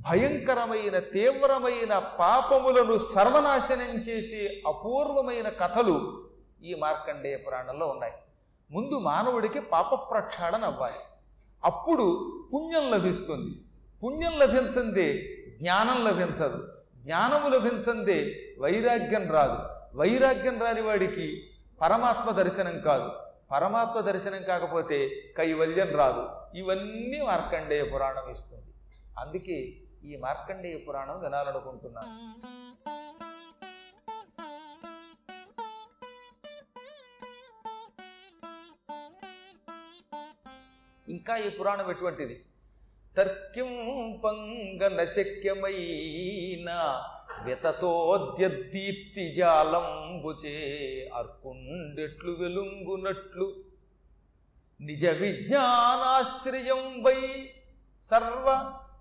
భయంకరమైన తీవ్రమైన పాపములను సర్వనాశనం చేసే అపూర్వమైన కథలు ఈ మార్కండేయ పురాణంలో ఉన్నాయి. ముందు మానవుడికి పాప ప్రక్షాళన అవ్వాలి. అప్పుడు పుణ్యం లభిస్తుంది. పుణ్యం లభించందే జ్ఞానం లభించదు. జ్ఞానము లభించందే వైరాగ్యం రాదు. వైరాగ్యం రాని వాడికి పరమాత్మ దర్శనం కాదు. పరమాత్మ దర్శనం కాకపోతే కైవల్యం రాదు. ఇవన్నీ మార్కండేయ పురాణం ఇస్తుంది. అందుకే ఈ మార్కండేయ పురాణం వినాలనుకుంటున్నాను ఇంకా ఈ పురాణం ఎటువంటిది? తర్కింపంగన నశక్యమైన వితతోద్యదీప్తి జాలంబుచే అర్కుండెట్లు వెలుంగునట్లు నిజ విజ్ఞానాశ్రయం వై సర్వ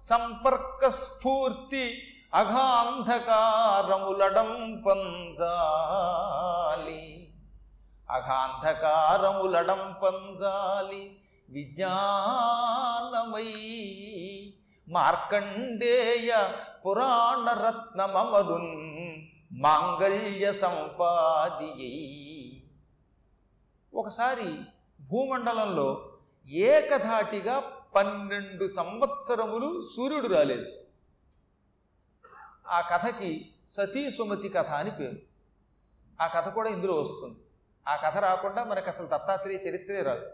సంపర్క స్ఫూర్తి అఘాంధకారములడంపంజాలి. అఘాంధకారములడం పంజాలి విజ్ఞానమై మార్కండేయ పురాణరత్నమరున్ మాంగళ్య సంపాదియై ఒకసారి భూమండలంలో ఏకధాటిగా పన్నెండు సంవత్సరములు సూర్యుడు రాలేదు. ఆ కథకి సతీ సుమతి కథ అని పేరు. ఆ కథ కూడా ఇందులో వస్తుంది. ఆ కథ రాకుండా మనకు అసలు దత్తాత్రేయ చరిత్రే రాదు.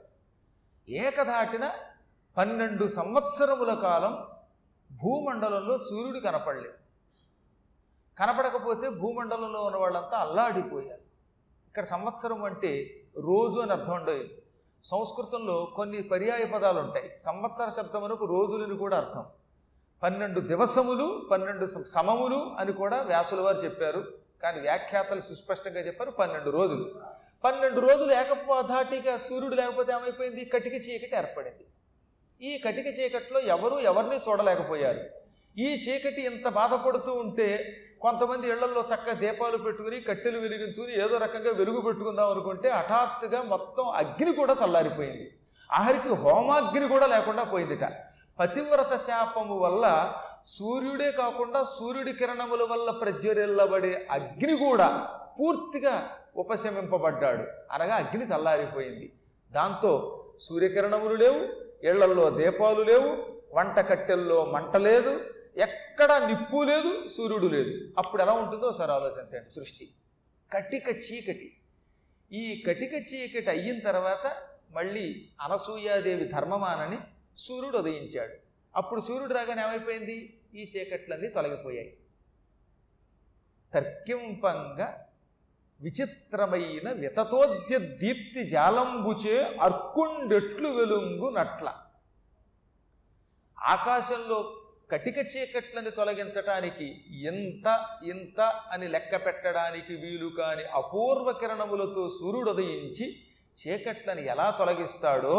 ఏకధాటిన పన్నెండు సంవత్సరముల కాలం భూమండలంలో సూర్యుడు కనపడలేదు. కనపడకపోతే భూమండలంలో ఉన్న వాళ్ళంతా అల్లాడిపోయారు. ఇక్కడ సంవత్సరం అంటే రోజు అని అర్థం ఉండదు. సంస్కృతంలో కొన్ని పర్యాయ పదాలు ఉంటాయి. సంవత్సర శబ్దమునకు రోజులని కూడా అర్థం. పన్నెండు దివసములు పన్నెండు సమములు అని కూడా వ్యాసుల వారు చెప్పారు. కానీ వ్యాఖ్యాతలు సుస్పష్టంగా చెప్పారు పన్నెండు రోజులు. పన్నెండు రోజులు ఏకపాధాటిగా సూర్యుడు లేకపోతే ఏమైపోయింది? కటిక చీకటి ఏర్పడింది. ఈ కటిక చీకట్లో ఎవరు ఎవరిని చూడలేకపోయారు? ఈ చీకటి ఇంత బాధపడుతూ ఉంటే కొంతమంది ఇళ్ళలో చక్కగా దీపాలు పెట్టుకుని కట్టెలు వెలిగించుకుని ఏదో రకంగా వెలుగు పెట్టుకుందాం అనుకుంటే హఠాత్తుగా మొత్తం అగ్ని కూడా చల్లారిపోయింది. ఆఖరికి హోమాగ్ని కూడా లేకుండా పోయిందిట. పతివ్రత శాపము వల్ల సూర్యుడే కాకుండా సూర్యుడి కిరణముల వల్ల ప్రజ్వరిల్లబడే అగ్ని కూడా పూర్తిగా ఉపశమింపబడ్డాడు. అనగా అగ్ని చల్లారిపోయింది. దాంతో సూర్యకిరణములు లేవు ఇళ్ళల్లో దీపాలు లేవు వంట కట్టెల్లో మంట లేదు ఎక్కడా నిప్పు లేదు సూర్యుడు లేదు. అప్పుడు ఎలా ఉంటుందో ఒకసారి ఆలోచించండి సృష్టి. కటిక చీకటి. ఈ కటిక చీకటి అయిన తర్వాత మళ్ళీ అనసూయాదేవి ధర్మమానని సూర్యుడు ఉదయించాడు. అప్పుడు సూర్యుడు రాగానే ఏమైపోయింది? ఈ చీకట్లన్నీ తొలగిపోయాయి. తర్కింపంగా విచిత్రమైన వితతోద్య దీప్తి జాలంబుచే అర్కుండెట్లు వెలుంగు నట్ల ఆకాశంలో కటిక చీకట్లని తొలగించటానికి ఎంత ఇంత అని లెక్క పెట్టడానికి వీలు కాని అపూర్వ కిరణములతో సూర్యుడు ఉదయించి చీకట్లని ఎలా తొలగిస్తాడో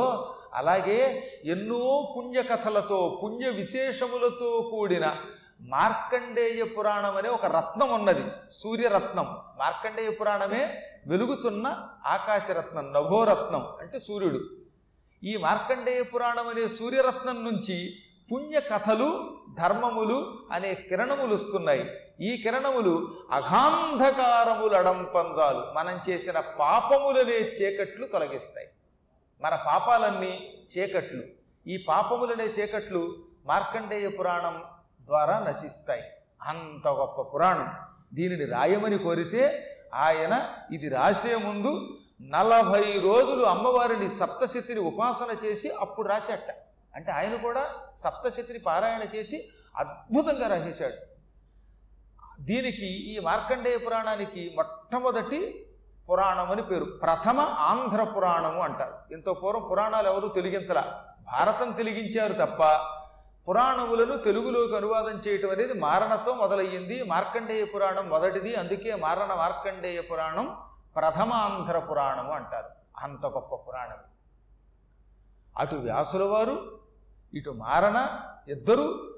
అలాగే ఎన్నో పుణ్యకథలతో పుణ్య విశేషములతో కూడిన మార్కండేయ పురాణం అనే ఒక రత్నం ఉన్నది సూర్యరత్నం. మార్కండేయ పురాణమే వెలుగుతున్న ఆకాశరత్నం నభోరత్నం అంటే సూర్యుడు. ఈ మార్కండేయ పురాణం అనే సూర్యరత్నం నుంచి పుణ్య కథలు ధర్మములు అనే కిరణములు వస్తున్నాయి ఈ కిరణములు అఘాంధకారములడం పందాలు మనం చేసిన పాపములనే చీకట్లు తొలగిస్తాయి. మన పాపాలన్నీ చీకట్లు. ఈ పాపములనే చీకట్లు మార్కండేయ పురాణం ద్వారా నశిస్తాయి. అంత గొప్ప పురాణం. దీనిని రాయమని కోరితే ఆయన ఇది రాసే ముందు నలభై రోజులు అమ్మవారిని సప్తశతిని ఉపాసన చేసి అప్పుడు రాసేట. అంటే ఆయన కూడా సప్తశతిని పారాయణ చేసి అద్భుతంగా రహేశాడు దీనికి ఈ మార్కండేయ పురాణానికి మొట్టమొదటి పురాణం అని పేరు. ప్రథమ ఆంధ్ర పురాణము అంటారు. ఎంతో పూర్వం పురాణాలు ఎవరు తెలిగించలా. భారతం తెలిగించారు తప్ప పురాణములను తెలుగులోకి అనువాదం చేయటం అనేది మారణతో మొదలయ్యింది. మార్కండేయ పురాణం మొదటిది. అందుకే మారణ మార్కండేయ పురాణం ప్రథమాంధ్ర పురాణము అంటారు. అంత గొప్ప పురాణం అటు వ్యాసుల వారు ఇటు మారణ ఇద్దరూ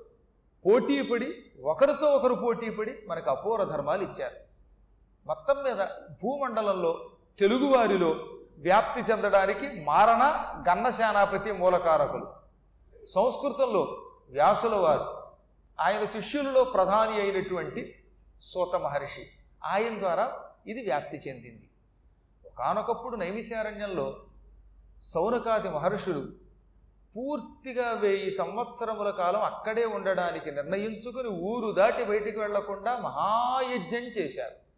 పోటీపడి ఒకరితో ఒకరు పోటీపడి మనకు అపూర్వ ధర్మాలు ఇచ్చారు. మొత్తం మీద భూమండలంలో తెలుగువారిలో వ్యాప్తి చెందడానికి మారణ గన్నసేనాపతి మూలకారకులు. సంస్కృతంలో వ్యాసుల వారు. ఆయన శిష్యులలో ప్రధాని అయినటువంటి సూత మహర్షి. ఆయన ద్వారా ఇది వ్యాప్తి చెందింది. ఒకనొకప్పుడు నైమిశారణ్యంలో సౌనకాది మహర్షులు పూర్తిగా వెయ్యి సంవత్సరముల కాలం అక్కడే ఉండడానికి నిర్ణయించుకుని ఊరు దాటి బయటికి వెళ్ళకుండా మహాయజ్ఞం చేశారు.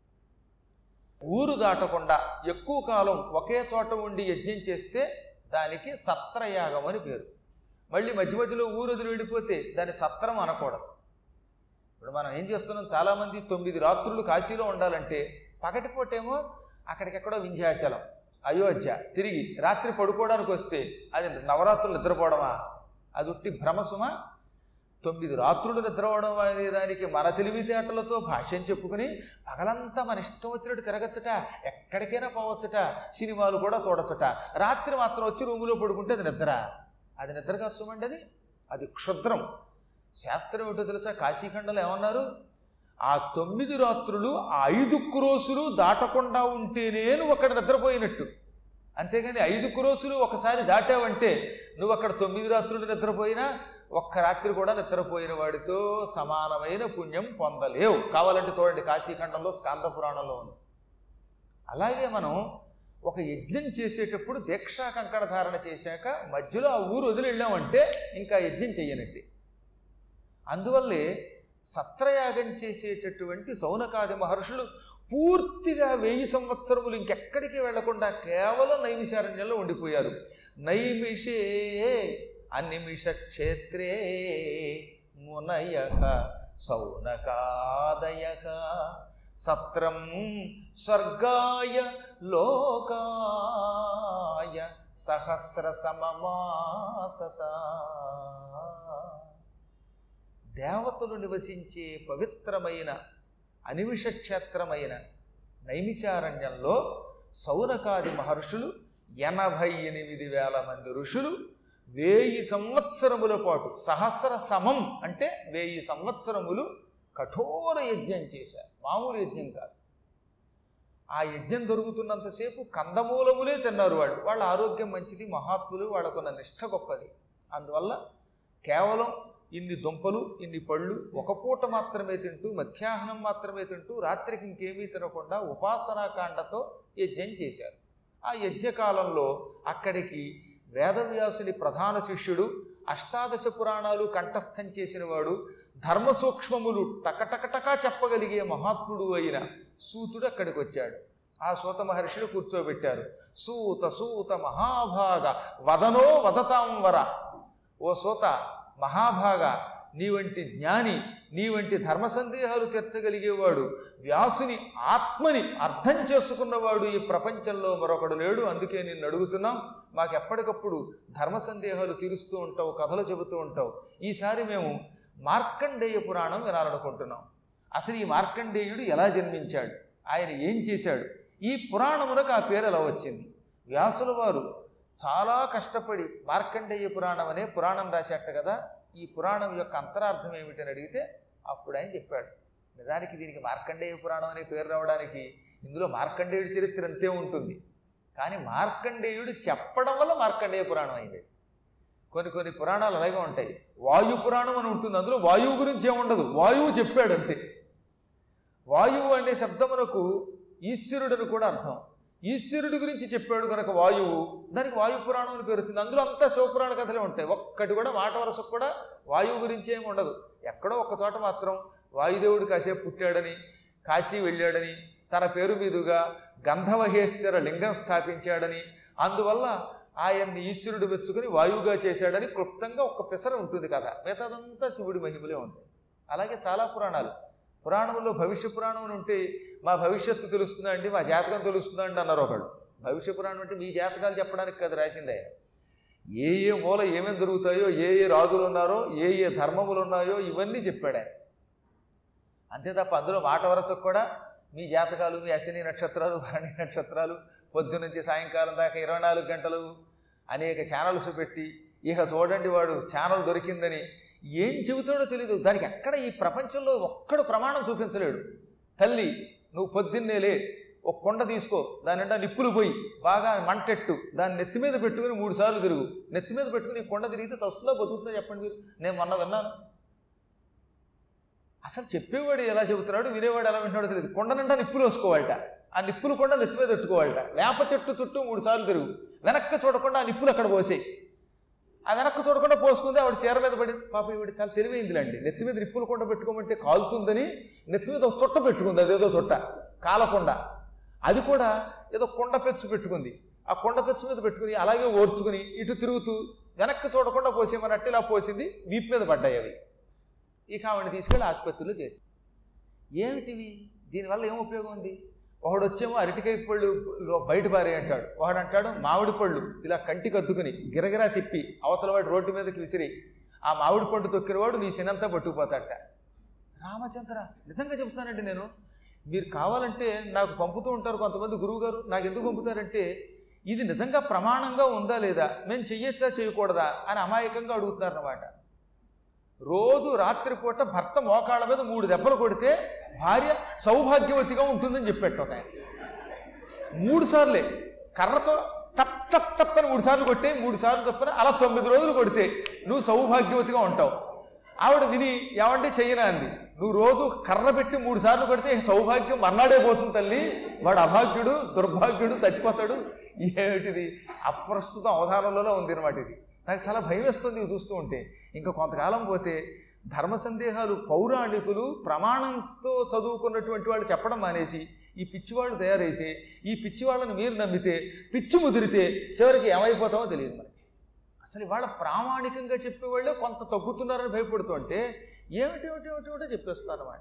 ఊరు దాటకుండా ఎక్కువ కాలం ఒకే చోట ఉండి యజ్ఞం చేస్తే దానికి సత్రయాగం అని పేరు. మళ్ళీ మధ్య మధ్యలో ఊరు వదిలి వెళ్ళిపోతే దాన్ని సత్రం అనకూడదు. ఇప్పుడు మనం ఏం చేస్తున్నాం? చాలామంది తొమ్మిది రాత్రులు కాశీలో ఉండాలంటే పగటిపూటేమో అక్కడికెక్కడో వింధ్యాచలం. అయోధ్య తిరిగి రాత్రి పడుకోవడానికి వస్తే అది నవరాత్రులు నిద్రపోవడమా? అది ఉట్టి భ్రమసుమా? తొమ్మిది రాత్రులు నిద్రపోవడం అనే దానికి మన తెలివితేటలతో భాష్యం చెప్పుకుని పగలంతా మన ఇష్టం వచ్చినట్టు తిరగచ్చట ఎక్కడికైనా పోవచ్చట సినిమాలు కూడా చూడొచ్చట. రాత్రి మాత్రం వచ్చి రూములో పడుకుంటే అది నిద్ర. అది నిద్రగా వస్తామండి అది అది క్షుద్రం. శాస్త్రం ఏంటో తెలుసా? కాశీఖండలో ఏమన్నారు? ఆ తొమ్మిది రాత్రులు ఆ ఐదు క్రోసులు దాటకుండా ఉంటేనే నువ్వు అక్కడ నిద్రపోయినట్టు. అంతేగాని ఐదు క్రోసులు ఒకసారి దాటావంటే నువ్వు అక్కడ తొమ్మిది రాత్రులు నిద్రపోయినా ఒక్క రాత్రి కూడా నిద్రపోయిన వాడితో సమానమైన పుణ్యం పొందలేవు. కావాలంటే చూడండి కాశీఖండంలో స్కాంద పురాణంలో ఉంది. అలాగే మనం ఒక యజ్ఞం చేసేటప్పుడు దీక్షా కంకణ ధారణ చేశాక మధ్యలో ఆ ఊరు వదిలి వెళ్ళామంటే ఇంకా యజ్ఞం చెయ్యనట్టే అందువల్లే సత్రయాగం చేసేటటువంటి సౌనకాది మహర్షులు పూర్తిగా వెయ్యి సంవత్సరములు ఇంకెక్కడికి వెళ్ళకుండా కేవలం నైమిషారణ్యంలో ఉండిపోయారు. నైమిషే అనిమిష క్షేత్రే మునయ సౌనకాదయ. సత్రం స్వర్గాయ లోకాయ సహస్ర సమమాసత దేవతలు నివసించే పవిత్రమైన అనిమిష క్షేత్రమైన నైమిషారణ్యంలో సౌనకాది మహర్షులు ఎనభై ఎనిమిది వేల మంది ఋషులు వేయి సంవత్సరముల పాటు సహస్ర సమం అంటే వేయి సంవత్సరములు కఠోర యజ్ఞం చేశారు. మామూలు యజ్ఞం కాదు. ఆ యజ్ఞం దొరుకుతున్నంతసేపు కందమూలములే తిన్నారు వాళ్ళు. వాళ్ళ ఆరోగ్యం మంచిది మహాత్ములు వాళ్ళకున్న నిష్ఠ గొప్పది. అందువల్ల కేవలం ఇన్ని దుంపలు ఇన్ని పళ్ళు ఒక పూట మాత్రమే తింటూ మధ్యాహ్నం మాత్రమే తింటూ రాత్రికి ఇంకేమీ తినకుండా ఉపాసనాకాండతో యజ్ఞం చేశారు. ఆ యజ్ఞకాలంలో అక్కడికి వేదవ్యాసుని ప్రధాన శిష్యుడు అష్టాదశ పురాణాలు కంఠస్థం చేసినవాడు ధర్మ సూక్ష్మములు టకటకటకా చెప్పగలిగే మహాత్ముడు అయిన సూతుడు అక్కడికి వచ్చాడు ఆ సూత మహర్షిని కూర్చోబెట్టారు. సూత సూత మహాభాగ వదనో వదతాం వర ఓ సూత మహాభాగ. నీ వంటి జ్ఞాని నీ వంటి ధర్మ సందేహాలు తీర్చగలిగేవాడు వ్యాసుని ఆత్మని అర్థం చేసుకున్నవాడు ఈ ప్రపంచంలో మరొకడు లేడు. అందుకే నిన్ను అడుగుతున్నాం మాకు ఎప్పటికప్పుడు ధర్మ సందేహాలు తీరుస్తూ ఉంటావు కథలు చెబుతూ ఉంటావు. ఈసారి మేము మార్కండేయ పురాణం వినాలనుకుంటున్నాం. అసలు ఈ మార్కండేయుడు ఎలా జన్మించాడు? ఆయన ఏం చేశాడు? ఈ పురాణమునకు ఆ పేరు ఎలా వచ్చింది? వ్యాసుల వారు చాలా కష్టపడి మార్కండేయ పురాణం అనే పురాణం రాశాట కదా ఈ పురాణం యొక్క అంతరార్థం ఏమిటని అడిగితే అప్పుడు ఆయన చెప్పాడు నిజానికి దీనికి మార్కండేయ పురాణం అనే పేరు రావడానికి ఇందులో మార్కండేయుడి చరిత్ర అంతే ఉంటుంది. కానీ మార్కండేయుడు చెప్పడం వల్ల మార్కండేయ పురాణం అయింది. కొన్ని కొన్ని పురాణాలు అలాగే ఉంటాయి. వాయు పురాణం అని ఉంటుంది అందులో వాయువు గురించి ఏముండదు వాయువు చెప్పాడు అంతే. వాయువు అనే శబ్దమునకు ఈశ్వరుడని కూడా అర్థం. ఈశ్వరుడి గురించి చెప్పాడు కనుక వాయువు దానికి వాయు పురాణం అని పేరు వచ్చింది. అందులో అంతా శివపురాణ కథలే ఉంటాయి. ఒక్కటి కూడా మాట వరసకు కూడా వాయువు గురించి ఏమి ఉండదు. ఎక్కడో ఒక చోట మాత్రం వాయుదేవుడు కాసేపు పుట్టాడని కాశీ వెళ్ళాడని తన పేరు మీదుగా గంధవహేశ్వర లింగం స్థాపించాడని అందువల్ల ఆయన్ని ఈశ్వరుడు మెచ్చుకుని వాయువుగా చేశాడని క్లుప్తంగా ఒక పిసర ఉంటుంది కదా మిగతాదంతా శివుడి మహిమలే ఉంటాయి. అలాగే చాలా పురాణాలు. పురాణంలో భవిష్య పురాణం ఉంటే మా భవిష్యత్తు తెలుస్తుందండి మా జాతకం తెలుస్తుందండి అన్నారు ఒకళ్ళు. భవిష్య పురాణం అంటే మీ జాతకాలు చెప్పడానికి కదా రాసింది ఆయన. ఏ ఏ మూల ఏమేమి దొరుకుతాయో ఏ ఏ రాజులు ఉన్నారో ఏ ఏ ధర్మములు ఉన్నాయో ఇవన్నీ చెప్పాడు ఆయన. అంతే తప్ప అందులో మాట వరసకు కూడా మీ జాతకాలు మీ అశ్విని నక్షత్రాలు భరణి నక్షత్రాలు పొద్దునుంచి సాయంకాలం దాకా ఇరవై నాలుగు గంటలు అనేక ఛానల్స్ పెట్టి ఇక చూడండి వాడు ఛానల్ దొరికిందని ఏం చెబుతాడో తెలియదు దానికి ఎక్కడ ఈ ప్రపంచంలో ఒక్కడు ప్రమాణం చూపించలేడు. తల్లి నువ్వు పొద్దున్నేలే ఒక కొండ తీసుకో దాని నిండా నిప్పులు పోయి బాగా మంటెట్టు దాన్ని నెత్తి మీద పెట్టుకుని మూడు సార్లు తిరుగు. నెత్తి మీద పెట్టుకుని కొండ తిరిగితే తస్తుందో బతుకుతుందో చెప్పండి మీరు. నేను మొన్న విన్నాను. అసలు చెప్పేవాడు ఎలా చెబుతున్నాడు వినేవాడు ఎలా వింటున్నాడో తెలియదు కొండ నిండా నిప్పులు వేసుకోవాలట. ఆ నిప్పులు కొండ నెత్తి మీద పెట్టుకోవాలట. వేప చెట్టు చుట్టూ మూడు సార్లు తిరుగు. వెనక్కి చూడకుండా ఆ నిప్పులు అక్కడ పోసేయి. ఆ వెనక్కి చూడకుండా పోసుకుంది ఆవిడ చీర మీద పడి పాప ఈవిడ చాలా తెలివైందిలేండి. నెత్తి మీద నిప్పులు కొండ పెట్టుకోమంటే కాలుతుందని నెత్తి మీద ఒక చుట్ట పెట్టుకుంది అదేదో చుట్ట కాలకొండ. అది కూడా ఏదో కొండ పెచ్చు పెట్టుకుంది. ఆ కొండ పెచ్చు మీద పెట్టుకుని అలాగే ఓర్చుకుని ఇటు తిరుగుతూ వెనక్కి చూడకుండా పోసేమన్నట్టు ఇలా పోసింది వీపు మీద పడ్డాయి అవి. ఇక ఆవిడని తీసుకెళ్ళి ఆసుపత్రిలో చేర్చి ఏమిటివి? దీనివల్ల ఏం ఉపయోగం ఉంది? ఒకడు వచ్చేమో అరటికాయ పళ్ళు బయట పారే అంటాడు. వాడు అంటాడు మామిడి పళ్ళు ఇలా కంటికి అద్దుకుని గిరగిరా తిప్పి అవతల వాడు రోడ్డు మీదకి విసిరి ఆ మామిడి పండు తొక్కినవాడు నీ సినంతా పట్టుకుపోతాడట. రామచంద్ర నిజంగా చెప్తానండి నేను. మీరు కావాలంటే నాకు పంపుతూ ఉంటారు కొంతమంది గురువు గారు నాకు ఎందుకు పంపుతారంటే ఇది నిజంగా ప్రమాణంగా ఉందా లేదా? మేము చెయ్యొచ్చా చేయకూడదా? అని అమాయకంగా అడుగుతున్నారన్నమాట. రోజు రాత్రిపూట భర్త మోకాళ్ళ మీద మూడు దెబ్బలు కొడితే భార్య సౌభాగ్యవతిగా ఉంటుందని చెప్పాడు ఒక ఆయన. మూడు సార్లే. కర్రతో టప్ టప్ టప్ అని మూడు సార్లు కొట్టే మూడు సార్లు తప్పని అలా తొమ్మిది రోజులు కొడితే నువ్వు సౌభాగ్యవతిగా ఉంటావు. ఆవిడ విని ఏమంటే చెయ్యనా? అంది. నువ్వు రోజు కర్ర పెట్టి మూడు సార్లు కొడితే సౌభాగ్యం మర్నాడే పోతుంది తల్లి. వాడు అభాగ్యుడు దుర్భాగ్యుడు చచ్చిపోతాడు. ఏమిటిది? అప్రస్తుతం అవధానంలోనే ఉంది అనమాట ఇది. నాకు చాలా భయం వేస్తుంది చూస్తూ ఉంటే. ఇంకా కొంతకాలం పోతే ధర్మ సందేహాలు పౌరాణికులు ప్రమాణంతో చదువుకున్నటువంటి వాళ్ళు చెప్పడం మానేసి ఈ పిచ్చివాళ్ళు తయారైతే ఈ పిచ్చివాళ్ళని మీరు నమ్మితే పిచ్చి ముదిరితే చివరికి ఏమైపోతామో తెలియదు మనకి. అసలు ఇవాళ ప్రామాణికంగా చెప్పేవాళ్ళే కొంత తగ్గుతున్నారని భయపడుతుంటే ఏమిటి ఏమిటి ఏమిటి ఏమిటో చెప్పేస్తారన్నమాట.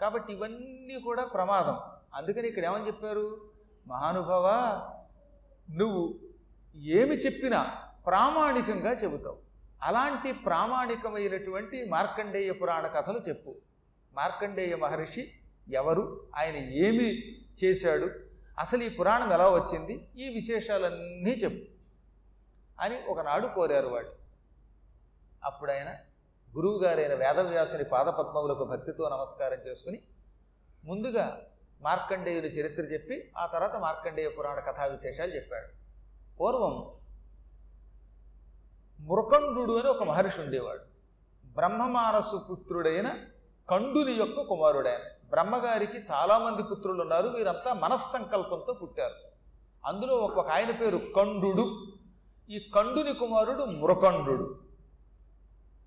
కాబట్టి ఇవన్నీ కూడా ప్రమాదం. అందుకని ఇక్కడ ఏమని చెప్పారు? మహానుభావ నువ్వు ఏమి చెప్పినా ప్రామాణికంగా చెబుతావు. అలాంటి ప్రామాణికమైనటువంటి మార్కండేయ పురాణ కథలు చెప్పు. మార్కండేయ మహర్షి ఎవరు? ఆయన ఏమి చేశాడు? అసలు ఈ పురాణం ఎలా వచ్చింది? ఈ విశేషాలన్నీ చెప్పు. అని ఒకనాడు కోరారు వాడు అప్పుడు ఆయన గురువుగారైన వేదవ్యాసుని పాదపద్మములకు భక్తితో నమస్కారం చేసుకుని ముందుగా మార్కండేయుని చరిత్ర చెప్పి ఆ తర్వాత మార్కండేయ పురాణ కథా విశేషాలు చెప్పాడు. పూర్వం మృకండు అని ఒక మహర్షి ఉండేవాడు. బ్రహ్మమానసు పుత్రుడైన కండుని యొక్క కుమారుడైన. బ్రహ్మగారికి చాలామంది పుత్రులు ఉన్నారు. వీరంతా మనస్సంకల్పంతో పుట్టారు. అందులో ఒక ఆయన పేరు కండుడు. ఈ కండుని కుమారుడు మృకండు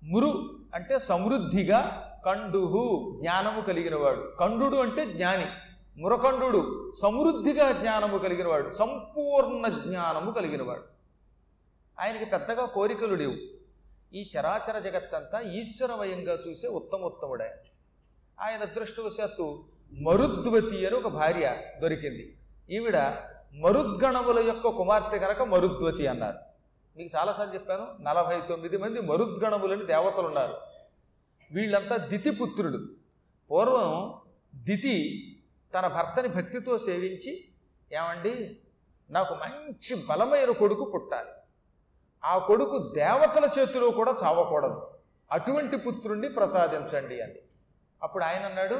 మురు అంటే సమృద్ధిగా కండుహు జ్ఞానము కలిగినవాడు. కండుడు అంటే జ్ఞాని. మురకండు సమృద్ధిగా జ్ఞానము కలిగినవాడు. సంపూర్ణ జ్ఞానము కలిగినవాడు. ఆయనకి పెద్దగా కోరికలు లేవు. ఈ చరాచర జగత్తంతా ఈశ్వరమయంగా చూసే ఉత్తమోత్తముడు. ఆయన ఆయన అదృష్టవశాత్తు మరుద్వతి అని ఒక భార్య దొరికింది. ఈవిడ మరుద్గణముల యొక్క కుమార్తె కనుక మరుద్వతి అన్నారు. మీకు చాలాసార్లు చెప్పాను నలభై తొమ్మిది మంది మరుద్గణములని దేవతలు ఉన్నారు వీళ్ళంతా దితిపుత్రుడు పూర్వం దితి తన భర్తని భక్తితో సేవించి ఏమండి నాకు మంచి బలమైన కొడుకు పుట్టాలి. ఆ కొడుకు దేవతల చేతిలో కూడా చావకూడదు. అటువంటి పుత్రుణ్ణి ప్రసాదించండి అని. అప్పుడు ఆయన అన్నాడు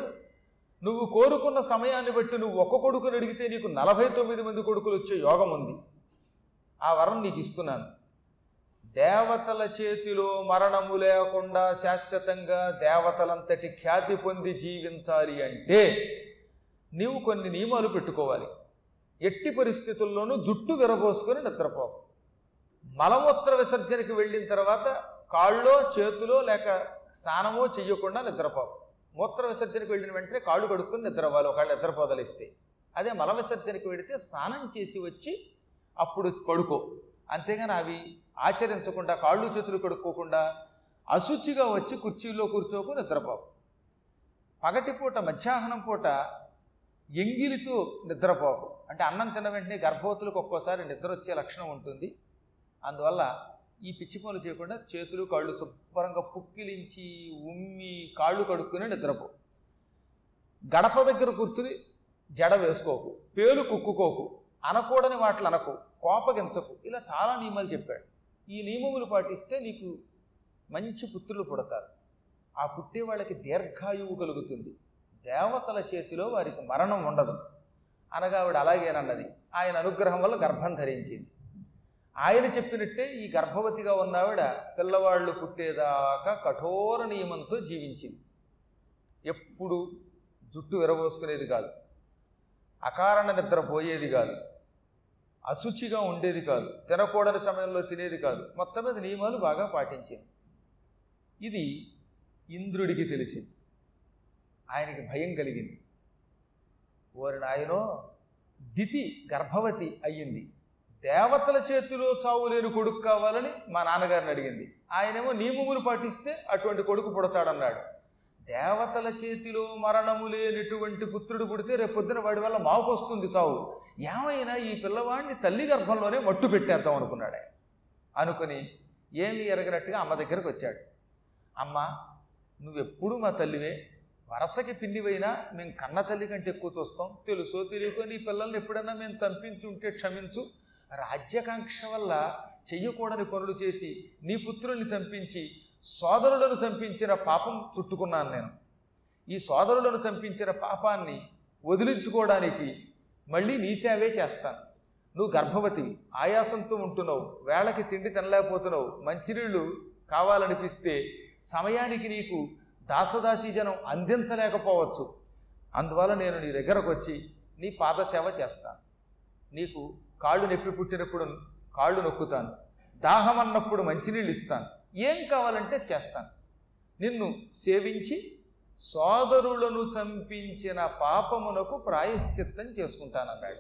నువ్వు కోరుకున్న సమయాన్ని బట్టి నువ్వు ఒక్క కొడుకుని అడిగితే నీకు నలభై తొమ్మిది మంది కొడుకులు వచ్చే యోగం ఉంది. ఆ వరం నీకు ఇస్తున్నాను. దేవతల చేతిలో మరణము లేకుండా శాశ్వతంగా దేవతలంతటి ఖ్యాతి పొంది జీవించాలి అంటే నీవు కొన్ని నియమాలు పెట్టుకోవాలి. ఎట్టి పరిస్థితుల్లోనూ జుట్టు విరబోసుకొని నిద్రపోవు మలమూత్ర విసర్జనకి వెళ్ళిన తర్వాత కాళ్ళో చేతిలో లేక స్నానమో చెయ్యకుండా నిద్రపోవు మూత్ర విసర్జనకి వెళ్ళిన వెంటనే కాళ్ళు కడుక్కుని నిద్రపోవాలి ఒకళ్ళు నిద్రపోదలిస్తే. అదే మల విసర్జనకు వెళితే స్నానం చేసి వచ్చి అప్పుడు పడుకో. అంతేగాని అవి ఆచరించకుండా కాళ్ళు చేతులు కడుక్కోకుండా అశుచిగా వచ్చి కుర్చీలో కూర్చోకు నిద్రపోవు. పగటిపూట మధ్యాహ్నం పూట ఎంగిలితో నిద్రపోవు. అంటే అన్నం తిన్న వెంటనే గర్భవతులకు ఒక్కోసారి నిద్ర వచ్చే లక్షణం ఉంటుంది. అందువల్ల ఈ పిచ్చి పనులు చేయకుండా చేతులు కాళ్ళు శుభ్రంగా పుక్కిలించి ఉమ్మి కాళ్ళు కడుక్కుని నిద్రపో. గడప దగ్గర కూర్చుని జడ వేసుకోకు పేలు కుక్కుకోకు అనకూడని మాటలు అనకు కోపగించకు. ఇలా చాలా నియమాలు చెప్పాడు. ఈ నియమములు పాటిస్తే నీకు మంచి పుత్రులు పుడతారు. ఆ పుట్టే వాళ్ళకి దీర్ఘాయువు కలుగుతుంది. దేవతల చేతిలో వారికి మరణం ఉండదు. అనగా ఆవిడ అలాగేనన్నది. ఆయన అనుగ్రహం వల్ల గర్భం ధరించింది. ఆయన చెప్పినట్టే ఈ గర్భవతిగా ఉన్నవిడ పిల్లవాళ్ళు పుట్టేదాకా కఠోర నియమంతో జీవించింది. ఎప్పుడు జుట్టు విరబోసుకునేది కాదు అకారణ నిద్ర పోయేది కాదు అశుచిగా ఉండేది కాదు తినకూడని సమయంలో తినేది కాదు మొత్తం మీద నియమాలు బాగా పాటించింది. ఇది ఇంద్రుడికి తెలిసింది. ఆయనకి భయం కలిగింది. ఓరి నాయనో దితి గర్భవతి అయ్యింది. దేవతల చేతిలో చావు లేని కొడుకు కావాలని మా నాన్నగారిని అడిగింది. ఆయనేమో నియమములు పాటిస్తే అటువంటి కొడుకు పుడతాడన్నాడు. దేవతల చేతిలో మరణము లేనటువంటి పుత్రుడు పుడితే రేపొద్దున వాడి వల్ల మాకు వస్తుంది చావు. ఏమైనా ఈ పిల్లవాడిని తల్లి గర్భంలోనే మట్టు పెట్టేద్దాం అనుకున్నాడు ఆయన. అనుకుని ఏమి ఎరగనట్టుగా అమ్మ దగ్గరకు వచ్చాడు. అమ్మ నువ్వెప్పుడు మా తల్లివే? వరసకి పిన్నివైనా మేము కన్న తల్లి కంటే ఎక్కువ చూస్తాం. తెలుసో తెలియకో నీ పిల్లల్ని ఎప్పుడైనా మేము చంపించుంటే క్షమించు. రాజ్యాకాంక్ష వల్ల చెయ్యకూడని పనులు చేసి నీ పుత్రుల్ని చంపించి సోదరులను చంపించిన పాపం చుట్టుకున్నాను నేను. ఈ సోదరులను చంపించిన పాపాన్ని వదిలించుకోవడానికి మళ్ళీ నీ సేవే చేస్తాను. నువ్వు గర్భవతి ఆయాసంతో ఉంటున్నావు వేళకి తిండి తినలేకపోతున్నావు మంచినీళ్ళు కావాలనిపిస్తే సమయానికి నీకు దాసదాసీ జనం అందించలేకపోవచ్చు. అందువల్ల నేను నీ దగ్గరకు వచ్చి నీ పాదసేవ చేస్తాను. నీకు కాళ్ళు నొప్పి పుట్టినప్పుడు కాళ్ళు నొక్కుతాను. దాహం అన్నప్పుడు మంచినీళ్ళు ఇస్తాను. ఏం కావాలంటే చేస్తాను. నిన్ను సేవించి సోదరులను చంపించిన పాపమునకు ప్రాయశ్చిత్తం చేసుకుంటానన్నాడు.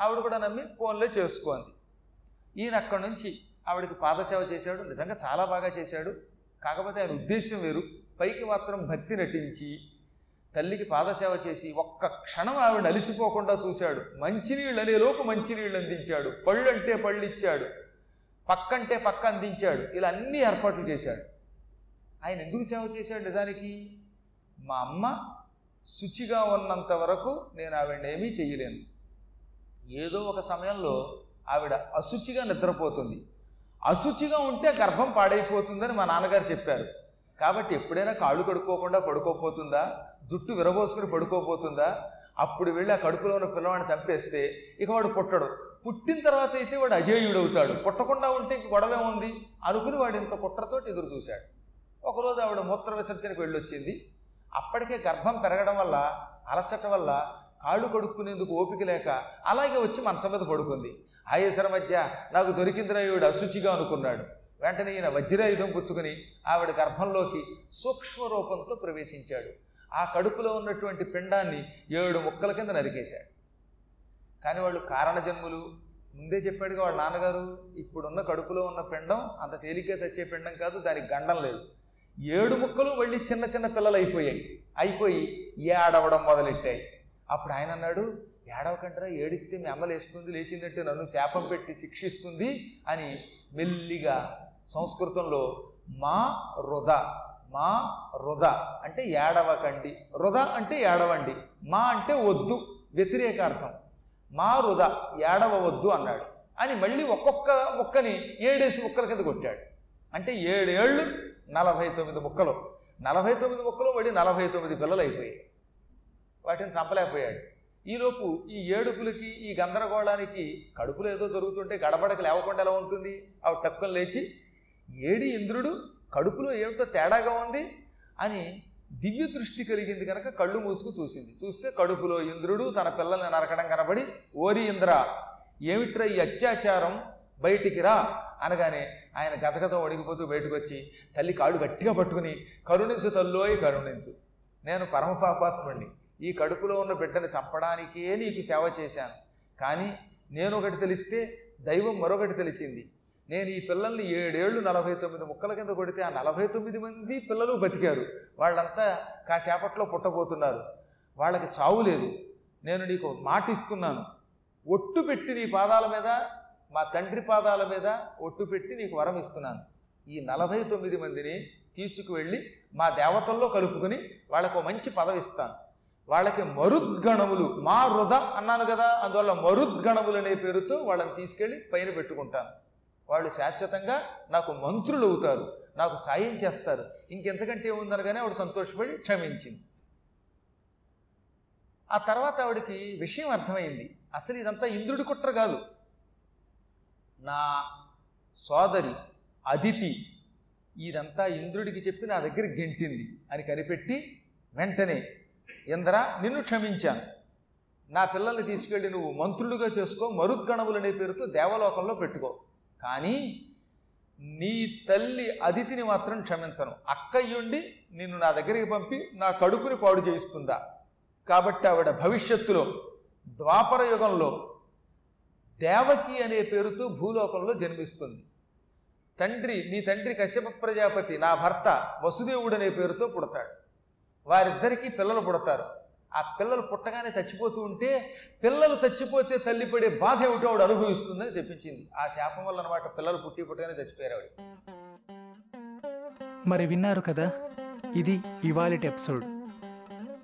ఆవిడ కూడా నమ్మి ఫోన్లో చేసుకోండి ఈయన అక్కడి నుంచి ఆవిడకి పాదసేవ చేశాడు. నిజంగా చాలా బాగా చేశాడు. కాకపోతే ఆయన ఉద్దేశం వేరు. పైకి మాత్రం భక్తి నటించి తల్లికి పాదసేవ చేసి ఒక్క క్షణం ఆవిడ అలిసిపోకుండా చూశాడు. మంచినీళ్ళు అనేలోపు మంచినీళ్ళు అందించాడు. పళ్ళు అంటే పళ్ళు ఇచ్చాడు. పక్కంటే పక్క అందించాడు. ఇలా అన్ని ఏర్పాట్లు చేశాడు. ఆయన ఎందుకు సేవ చేశాడు నిజానికి? మా అమ్మ శుచిగా ఉన్నంత వరకు నేను ఆవిడ ఏమీ చేయలేను ఏదో ఒక సమయంలో ఆవిడ అశుచిగా నిద్రపోతుంది. అశుచిగా ఉంటే గర్భం పాడైపోతుందని మా నాన్నగారు చెప్పారు. కాబట్టి ఎప్పుడైనా కాళ్ళు కడుక్కోకుండా పడుకోపోతుందా? జుట్టు విరబోసుకుని పడుకోపోతుందా? అప్పుడు వెళ్ళి ఆ కడుపులో ఉన్న పిల్లవాడిని చంపేస్తే ఇక వాడు పుట్టడు. పుట్టిన తర్వాత అయితే వాడు అజేయుడవుతాడు. పుట్టకుండా ఉంటే ఇంక గొడవ ఉంది అనుకుని వాడు ఇంత కుట్రతో ఎదురు చూశాడు. ఒకరోజు ఆవిడ మూత్ర విసర్జనకు వెళ్ళొచ్చింది. అప్పటికే గర్భం పెరగడం వల్ల అలసట వల్ల కాళ్ళు కడుక్కునేందుకు ఓపిక లేక అలాగే వచ్చి మంచం మీద పడుకుంది. ఆయేసర మధ్య నాకు దొరికిందిన వీడు అశుచిగా అనుకున్నాడు. వెంటనే ఈయన వజ్రాయుధం పుచ్చుకుని ఆవిడ గర్భంలోకి సూక్ష్మ రూపంతో ప్రవేశించాడు. ఆ కడుపులో ఉన్నటువంటి పిండాన్ని ఏడు ముక్కల కింద నరికేశాడు కానీ వాళ్ళు కారణజన్ములు ముందే చెప్పాడుగా వాళ్ళ నాన్నగారు ఇప్పుడున్న కడుపులో ఉన్న పిండం అంత తేలిగ్గా తెచ్చే పిండం కాదు దానికి గండం లేదు. ఏడు ముక్కలు మళ్ళీ చిన్న చిన్న పిల్లలు అయిపోయాయి అయిపోయి ఏడవడం మొదలెట్టాయి. అప్పుడు ఆయన అన్నాడు ఏడవకంటరా ఏడిస్తే మీ అమ్మ లేస్తుంది లేచిందంటే నన్ను శాపం పెట్టి శిక్షిస్తుంది అని మెల్లిగా సంస్కృతంలో మా వృధ మా వృధ అంటే ఏడవకండి. వృధ అంటే ఏడవండి. మా అంటే వద్దు వ్యతిరేకార్థం మా వృధ ఏడవవద్దు అన్నాడు. అని మళ్ళీ ఒక్కొక్క ముక్కని ఏడేసి ముక్కల కింద కొట్టాడు. అంటే ఏడేళ్ళు నలభై తొమ్మిది ముక్కలు. నలభై తొమ్మిది ముక్కలు పడి నలభై తొమ్మిది పిల్లలు అయిపోయాయి. వాటిని చంపలేకపోయాడు. ఈలోపు ఈ ఏడుపులకి ఈ గందరగోళానికి కడుపులో ఏదో జరుగుతుంటే గడబడకు లేవకుండా ఎలా ఉంటుంది? అవి టక్కుని లేచి ఏడి ఇంద్రుడు కడుపులో ఏమిటో తేడాగా ఉంది అని దివ్య దృష్టి కలిగింది కనుక కళ్ళు మూసుకు చూసింది. చూస్తే కడుపులో ఇంద్రుడు తన పిల్లల్ని నరకడం కనబడి ఓరి ఇంద్ర ఏమిట్రా ఈ అత్యాచారం? బయటికి రా అనగానే ఆయన గజగజ వణిగిపోతూ బయటకు వచ్చి తల్లి కాళ్ళు గట్టిగా పట్టుకుని కరుణించు తల్లోయి కరుణించు. నేను పరమపాపాత్ముడిని ఈ కడుపులో ఉన్న బిడ్డని చంపడానికే నీకు సేవ చేశాను. కానీ నేను ఒకటి తెలిస్తే దైవం మరొకటి తెలిసింది. నేను ఈ పిల్లల్ని ఏడేళ్ళు నలభై తొమ్మిది ముక్కల కింద కొడితే ఆ నలభై తొమ్మిది మంది పిల్లలు బతికారు. వాళ్ళంతా కాసేపట్లో పుట్టబోతున్నారు. వాళ్ళకి చావు లేదు. నేను నీకు మాట ఇస్తున్నాను. ఒట్టు పెట్టి నీ పాదాల మీద మా తండ్రి పాదాల మీద ఒట్టు పెట్టి నీకు వరం ఇస్తున్నాను. ఈ నలభై తొమ్మిది మందిని తీసుకువెళ్ళి మా దేవతల్లో కలుపుకొని వాళ్ళకు మంచి పదవి ఇస్తాను. వాళ్ళకి మరుద్గణములు మా వృధ అన్నాను కదా అందువల్ల మరుద్గణములు అనే పేరుతో వాళ్ళని తీసుకెళ్ళి పైన పెట్టుకుంటాను. వాళ్ళు శాశ్వతంగా నాకు మంత్రులు అవుతారు నాకు సాయం చేస్తారు. ఇంకెంతకంటే ఏముందనగానే ఆవిడ సంతోషపడి క్షమించింది. ఆ తర్వాత ఆవిడకి విషయం అర్థమైంది. అసలు ఇదంతా ఇంద్రుడి కుట్ర కాదు. నా సోదరి అదితి ఇదంతా ఇంద్రుడికి చెప్పి నా దగ్గర గెంటింది అని కనిపెట్టి వెంటనే ఇంద్ర నిన్ను క్షమించాను నా పిల్లల్ని తీసుకెళ్ళి నువ్వు మంత్రులుగా చేసుకో మరుద్గణములు అనే పేరుతో దేవలోకంలో పెట్టుకో. కానీ నీ తల్లి అదితిని మాత్రం క్షమించను. అక్కయ్యుండి నిన్ను నా దగ్గరికి పంపి నా కడుపుని పాడు చేయిస్తుందా? కాబట్టి ఆవిడ భవిష్యత్తులో ద్వాపర యుగంలో దేవకి అనే పేరుతో భూలోకంలో జన్మిస్తుంది. తండ్రి నీ తండ్రి కశ్యప ప్రజాపతి నా భర్త వసుదేవుడు అనే పేరుతో పుడతాడు. వారిద్దరికీ పిల్లలు పుడతారు. ఆ పిల్లలు పుట్టగానే చచ్చిపోతూ ఉంటే పిల్లలు చచ్చిపోతే తల్లి పడే బాధ ఏమిటో ఆవిడ అనుభవిస్తుందని చెప్పించింది. ఆ శాపం వల్ల అనమాట పిల్లలు పుట్టి పుట్టగానే చచ్చిపోయారు ఆవిడ. మరి విన్నారు కదా ఇది ఇవాళటి ఎపిసోడ్.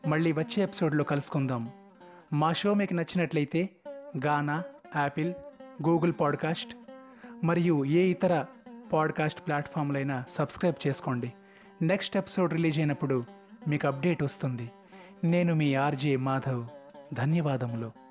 మళ్ళీ వచ్చే ఎపిసోడ్లో కలుసుకుందాం. మా షో మీకు నచ్చినట్లయితే గానా యాపిల్ గూగుల్ పాడ్కాస్ట్ మరియు ఏ ఇతర పాడ్కాస్ట్ ప్లాట్ఫామ్లైనా సబ్స్క్రైబ్ చేసుకోండి. నెక్స్ట్ ఎపిసోడ్ రిలీజ్ అయినప్పుడు మీకు అప్డేట్ వస్తుంది. నేను మీ ఆర్జే మాధవ్. ధన్యవాదములు.